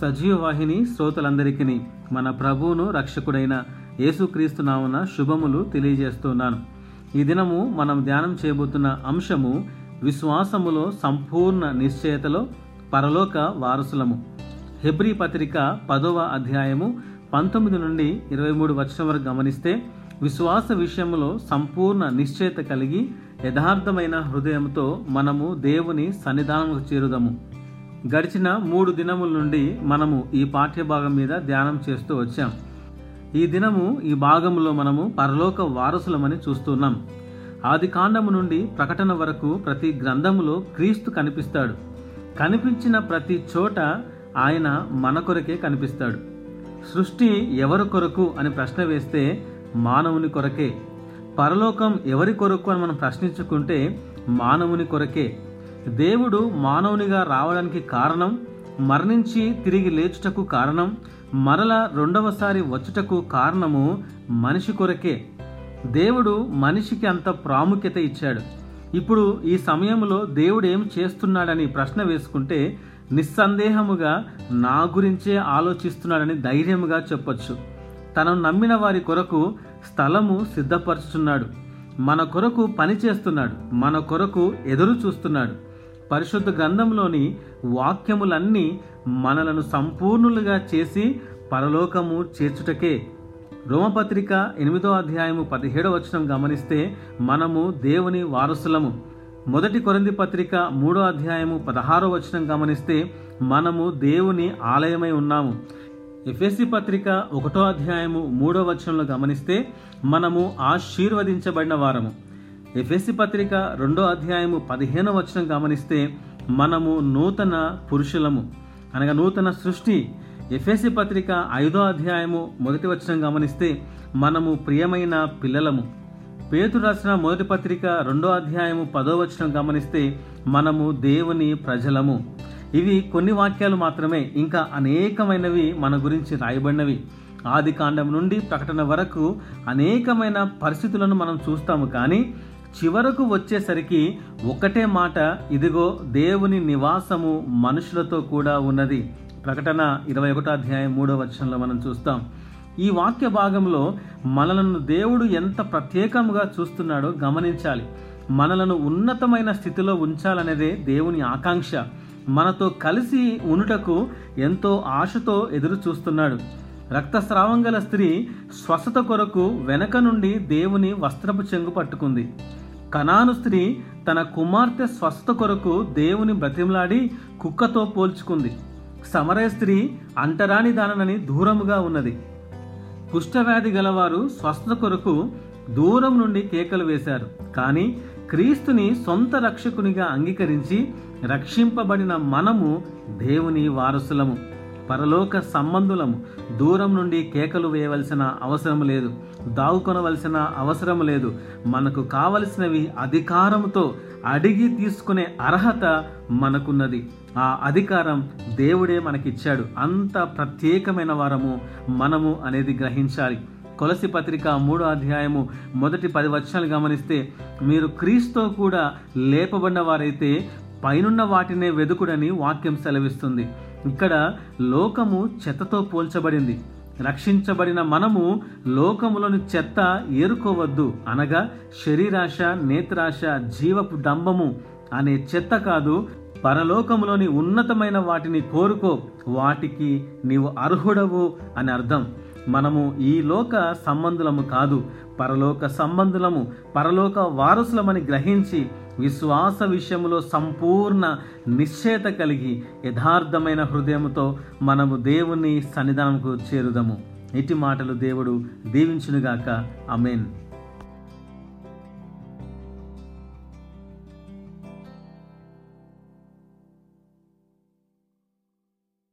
సజీవ వాహిని శ్రోతలందరికీ మన ప్రభువును రక్షకుడైన యేసుక్రీస్తు నామన శుభములు తెలియజేస్తున్నాను. ఈ దినము మనం ధ్యానం చేయబోతున్న అంశము విశ్వాసములో సంపూర్ణ నిశ్చయతలో పరలోక వారసులము. హెబ్రీ పత్రిక పదవ అధ్యాయము పంతొమ్మిది నుండి ఇరవై మూడు వర్షం వరకు గమనిస్తే విశ్వాస విషయంలో సంపూర్ణ నిశ్చయత కలిగి యథార్థమైన హృదయంతో మనము దేవుని సన్నిధానముకు చేరుదము. గడిచిన మూడు దినముల నుండి మనము ఈ పాఠ్యభాగం మీద ధ్యానం చేస్తూ వచ్చాం. ఈ దినము ఈ భాగంలో మనము పరలోక వారసులమని చూస్తున్నాం. ఆది కాండము నుండి ప్రకటన వరకు ప్రతి గ్రంథములో క్రీస్తు కనిపిస్తాడు. కనిపించిన ప్రతి చోట ఆయన మన కొరకే కనిపిస్తాడు. సృష్టి ఎవరి కొరకు అని ప్రశ్న వేస్తే మానవుని కొరకే. పరలోకం ఎవరి కొరకు అని మనం ప్రశ్నించుకుంటే మానవుని కొరకే. దేవుడు మానవునిగా రావడానికి కారణం మరణించి తిరిగి లేచుటకు కారణం మరల రెండవసారి వచ్చుటకు కారణము మనిషి కొరకే. దేవుడు మనిషికి అంత ప్రాముఖ్యత ఇచ్చాడు. ఇప్పుడు ఈ సమయంలో దేవుడు ఏం చేస్తున్నాడని ప్రశ్న వేసుకుంటే నిస్సందేహముగా నా గురించే ఆలోచిస్తున్నాడని ధైర్యముగా చెప్పొచ్చు. తనను నమ్మిన వారి కొరకు స్థలము సిద్ధపరుచుతున్నాడు మన కొరకు పని చేస్తున్నాడు. మన కొరకు ఎదురు చూస్తున్నాడు. పరిశుద్ధ గ్రంథంలోని వాక్యములన్నీ మనలను సంపూర్ణులుగా చేసి పరలోకము చేర్చుటకే. రోమపత్రిక ఎనిమిదో అధ్యాయము పదిహేడవ వచనం గమనిస్తే మనము దేవుని వారసులము. మొదటి కొరంది పత్రిక మూడో అధ్యాయము పదహారో వచనం గమనిస్తే మనము దేవుని ఆలయమై ఉన్నాము. ఎఫ్ఎస్సి పత్రిక ఒకటో అధ్యాయము మూడో వచనంలో గమనిస్తే మనము ఆశీర్వదించబడిన వారము. ఎఫ్ఎస్సి పత్రిక రెండో అధ్యాయము పదిహేను వచనం గమనిస్తే మనము నూతన పురుషులము. అనగా నూతన సృష్టి. ఎఫ్ఎస్సి పత్రిక ఐదో అధ్యాయము మొదటి వచనం గమనిస్తే మనము ప్రియమైన పిల్లలము. పేతుడు రాసిన మొదటి పత్రిక రెండో అధ్యాయము పదో వచనం గమనిస్తే మనము దేవుని ప్రజలము. ఇవి కొన్ని వాక్యాలు మాత్రమే ఇంకా అనేకమైనవి మన గురించి రాయబడినవి. ఆది కాండం నుండి ప్రకటన వరకు అనేకమైన పరిస్థితులను మనం చూస్తాము కానీ చివరకు వచ్చేసరికి ఒకటే మాట ఇదిగో దేవుని నివాసము మనుషులతో కూడా ఉన్నది. ప్రకటన ఇరవై ఒకటో అధ్యాయం మూడో వచనంలో మనం చూస్తాం. ఈ వాక్య భాగంలో మనలను దేవుడు ఎంత ప్రత్యేకంగా చూస్తున్నాడో గమనించాలి. మనలను ఉన్నతమైన స్థితిలో ఉంచాలనేదే దేవుని ఆకాంక్ష. మనతో కలిసి ఉనుటకు ఎంతో ఆశతో ఎదురు చూస్తున్నాడు. రక్తస్రావం గల స్త్రీ స్వస్థత కొరకు వెనక నుండి దేవుని వస్త్రపు చెంగు పట్టుకుంది. కనాను స్త్రీ తన కుమార్తె స్వస్థత కొరకు దేవుని బ్రతిమలాడి కుక్కతో పోల్చుకుంది. సమరయ స్త్రీ అంటరాని దానని దూరముగా ఉన్నది. కుష్ఠవ్యాధి గలవారు స్వస్థత కొరకు దూరం నుండి కేకలు వేశారు. కానీ క్రీస్తుని సొంత రక్షకునిగా అంగీకరించి రక్షింపబడిన మనము దేవుని వారసులము. పరలోక సంబంధులము. దూరం నుండి కేకలు వేయవలసిన అవసరం లేదు. దావుకొనవలసిన అవసరం లేదు. మనకు కావలసినవి అధికారంతో అడిగి తీసుకునే అర్హత మనకున్నది. ఆ అధికారం దేవుడే మనకిచ్చాడు. అంత ప్రత్యేకమైన వారము మనము అనేది గ్రహించాలి. కొలసి పత్రిక మూడో అధ్యాయము మొదటి పది వచనాలు గమనిస్తే మీరు క్రీస్తో కూడా లేపబడిన వారైతే పైనున్న వాటినే వెదుకుడని వాక్యం సెలవిస్తుంది. ఇక్కడ లోకము చెత్తతో పోల్చబడింది. రక్షించబడిన మనము లోకములోని చెత్త ఏరుకోవద్దు అనగా శరీరాశ నేత్రాశ జీవపు డంబము అనే చెత్త కాదు. పరలోకములోని ఉన్నతమైన వాటిని కోరుకో. వాటికి నీవు అర్హుడవు అని అర్థం. మనము ఈ లోక సంబంధులము కాదు పరలోక సంబంధులము పరలోక వారసులమని గ్రహించి విశ్వాస విషయములో సంపూర్ణ నిశ్చేత కలిగి యథార్థమైన హృదయముతో మనము దేవుని సన్నిధానంకు చేరుదము. ఇటు మాటలు దేవుడు దీవించునుగాక. అమేన్